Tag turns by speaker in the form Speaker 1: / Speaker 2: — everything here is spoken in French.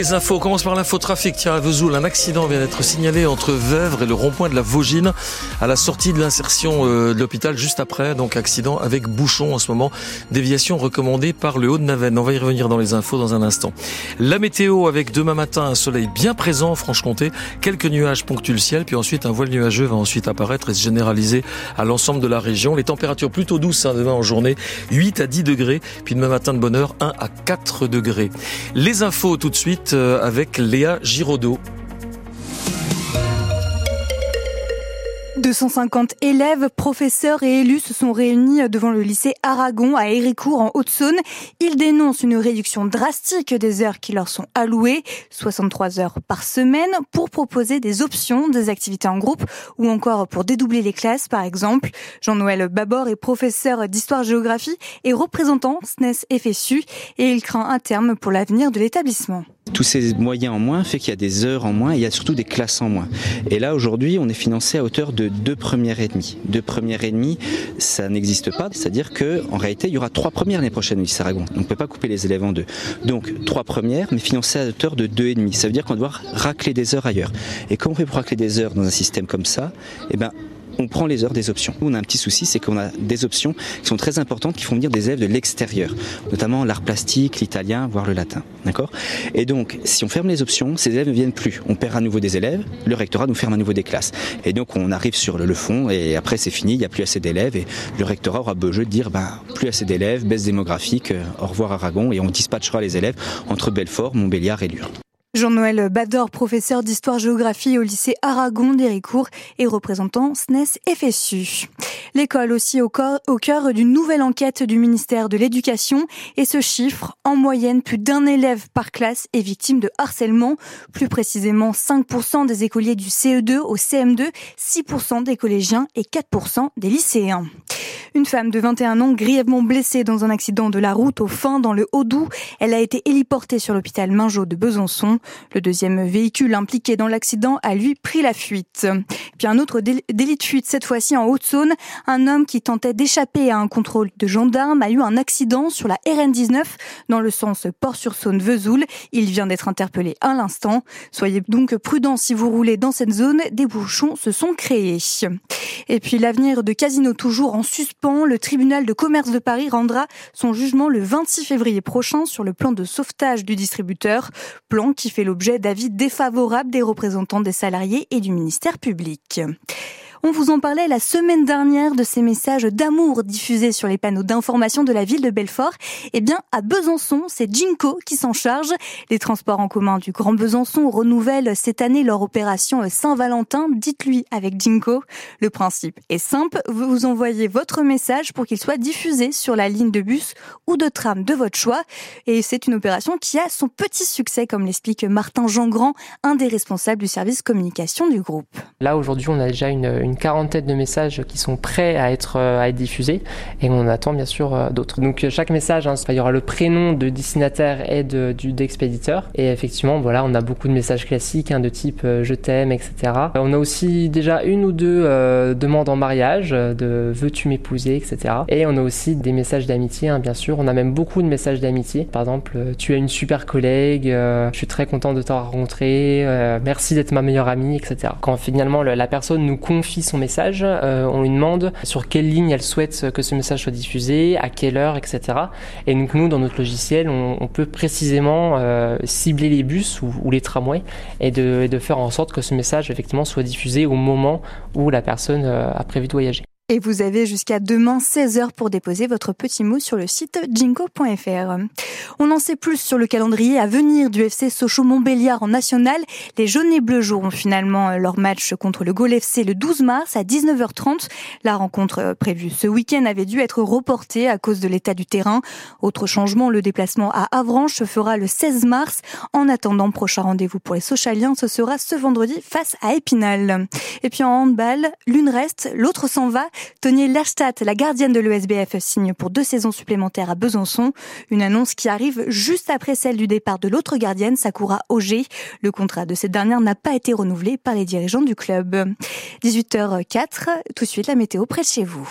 Speaker 1: Les infos, on commence par l'infotrafic. Tiens, à Vesoul, un accident vient d'être signalé entre Vèvres et le rond-point de la Vaugine à la sortie de l'insertion euh, de l'hôpital juste après. Donc accident avec bouchon en ce moment. Déviation recommandée par le Haut-de-Naven. On va y revenir dans les infos dans un instant. La météo avec demain matin un soleil bien présent en Franche-Comté. Quelques nuages ponctuent le ciel. Puis ensuite un voile nuageux va ensuite apparaître et se généraliser à l'ensemble de la région. Les températures plutôt douces hein, demain en journée. 8 à 10 degrés. Puis demain matin de bonne heure 1 à 4 degrés. Les infos tout de suite. Euh, avec Léa Giraudot.
Speaker 2: 250 élèves, professeurs et élus se sont réunis devant le lycée Aragon à Héricourt en Haute-Saône. Ils dénoncent une réduction drastique des heures qui leur sont allouées, 63 heures par semaine, pour proposer des options, des activités en groupe ou encore pour dédoubler les classes par exemple. Jean-Noël Babor est professeur d'histoire-géographie et représentant SNES FSU et il craint un terme pour l'avenir de l'établissement.
Speaker 3: Tous ces moyens en moins fait qu'il y a des heures en moins et il y a surtout des classes en moins. Et là, aujourd'hui, on est financé à hauteur de deux premières et demie. Deux premières et demie, ça n'existe pas. C'est-à-dire que, en réalité, il y aura trois premières l'année prochaine au lycée Aragon. On ne peut pas couper les élèves en deux. Donc, trois premières, mais financées à hauteur de deux et demi. Ça veut dire qu'on doit racler des heures ailleurs. Et comment on fait racler des heures dans un système comme ça Eh ben, on prend les heures des options. On a un petit souci, c'est qu'on a des options qui sont très importantes, qui font venir des élèves de l'extérieur, notamment l'art plastique, l'italien, voire le latin. D'accord? Et donc, si on ferme les options, ces élèves ne viennent plus. On perd à nouveau des élèves, le rectorat nous ferme à nouveau des classes. Et donc, on arrive sur le, fond, et après, c'est fini, il n'y a plus assez d'élèves, et le rectorat aura beau jeu de dire, ben, plus assez d'élèves, baisse démographique, euh, au revoir Aragon, et on dispatchera les élèves entre Belfort, Montbéliard et Lure.
Speaker 2: Jean-Noël Bador, professeur d'histoire-géographie au lycée Aragon d'Héricourt et représentant SNES FSU. L'école aussi au, cœur d'une nouvelle enquête du ministère de l'Éducation et ce chiffre, en moyenne, plus d'un élève par classe est victime de harcèlement. Plus précisément, 5% des écoliers du CE2 au CM2, 6% des collégiens et 4% des lycéens. Une femme de 21 ans grièvement blessée dans un accident de la route au fin dans le Haut-Doubs. Elle a été héliportée sur l'hôpital Mingeot de Besançon. Le deuxième véhicule impliqué dans l'accident a lui pris la fuite. Puis un autre délit de fuite, cette fois-ci en Haute-Saône. Un homme qui tentait d'échapper à un contrôle de gendarme a eu un accident sur la RN19 dans le sens Port-sur-Saône-Vesoul. Il vient d'être interpellé à l'instant. Soyez donc prudents si vous roulez dans cette zone. Des bouchons se sont créés. Et puis l'avenir de Casino toujours en suspens. Le tribunal de commerce de Paris rendra son jugement le 26 février prochain sur le plan de sauvetage du distributeur. Plan qui fait l'objet d'avis défavorables des représentants des salariés et du ministère public. On vous en parlait la semaine dernière de ces messages d'amour diffusés sur les panneaux d'information de la ville de Belfort. Eh bien, à Besançon, c'est Jinko qui s'en charge. Les transports en commun du Grand Besançon renouvellent cette année leur opération Saint-Valentin. Dites-lui avec Jinko. Le principe est simple. Vous envoyez votre message pour qu'il soit diffusé sur la ligne de bus ou de tram de votre choix. Et c'est une opération qui a son petit succès, comme l'explique Martin Jean-Grand, un des responsables du service communication du groupe.
Speaker 4: Là, aujourd'hui, on a déjà une une quarantaine de messages qui sont prêts à être, euh, à être diffusés et on attend bien sûr euh, d'autres. Donc euh, chaque message, hein, il y aura le prénom de destinataire et de, d'expéditeur. Et effectivement, voilà, on a beaucoup de messages classiques hein, de type je t'aime, etc. On a aussi déjà une ou deux demandes en mariage, de veux-tu m'épouser, etc. Et on a aussi des messages d'amitié, hein, bien sûr. On a même beaucoup de messages d'amitié. Par exemple, tu es une super collègue, je suis très content de t'avoir rencontré, merci d'être ma meilleure amie, etc. Quand finalement la personne nous confie son message, euh, on lui demande sur quelle ligne elle souhaite que ce message soit diffusé, à quelle heure, etc. Et donc nous, dans notre logiciel, on, peut précisément euh, cibler les bus ou, les tramways et de, faire en sorte que ce message effectivement soit diffusé au moment où la personne euh, a prévu de voyager.
Speaker 2: Et vous avez jusqu'à demain 16h pour déposer votre petit mot sur le site jinko.fr. On en sait plus sur le calendrier à venir du FC Sochaux Montbéliard en national. Les jaunes et bleus joueront finalement leur match contre le Gol FC le 12 mars à 19h30. La rencontre prévue ce week-end avait dû être reportée à cause de l'état du terrain. Autre changement, le déplacement à Avranches se fera le 16 mars. En attendant, prochain rendez-vous pour les Sochaliens, ce sera ce vendredi face à Épinal. Et puis en handball, l'une reste, l'autre s'en va. Tony Lerstadt, la gardienne de l'ESBF, signe pour deux saisons supplémentaires à Besançon. Une annonce qui arrive juste après celle du départ de l'autre gardienne, Sakura Auger. Le contrat de cette dernière n'a pas été renouvelé par les dirigeants du club. 18h04, tout de suite la météo près de chez vous.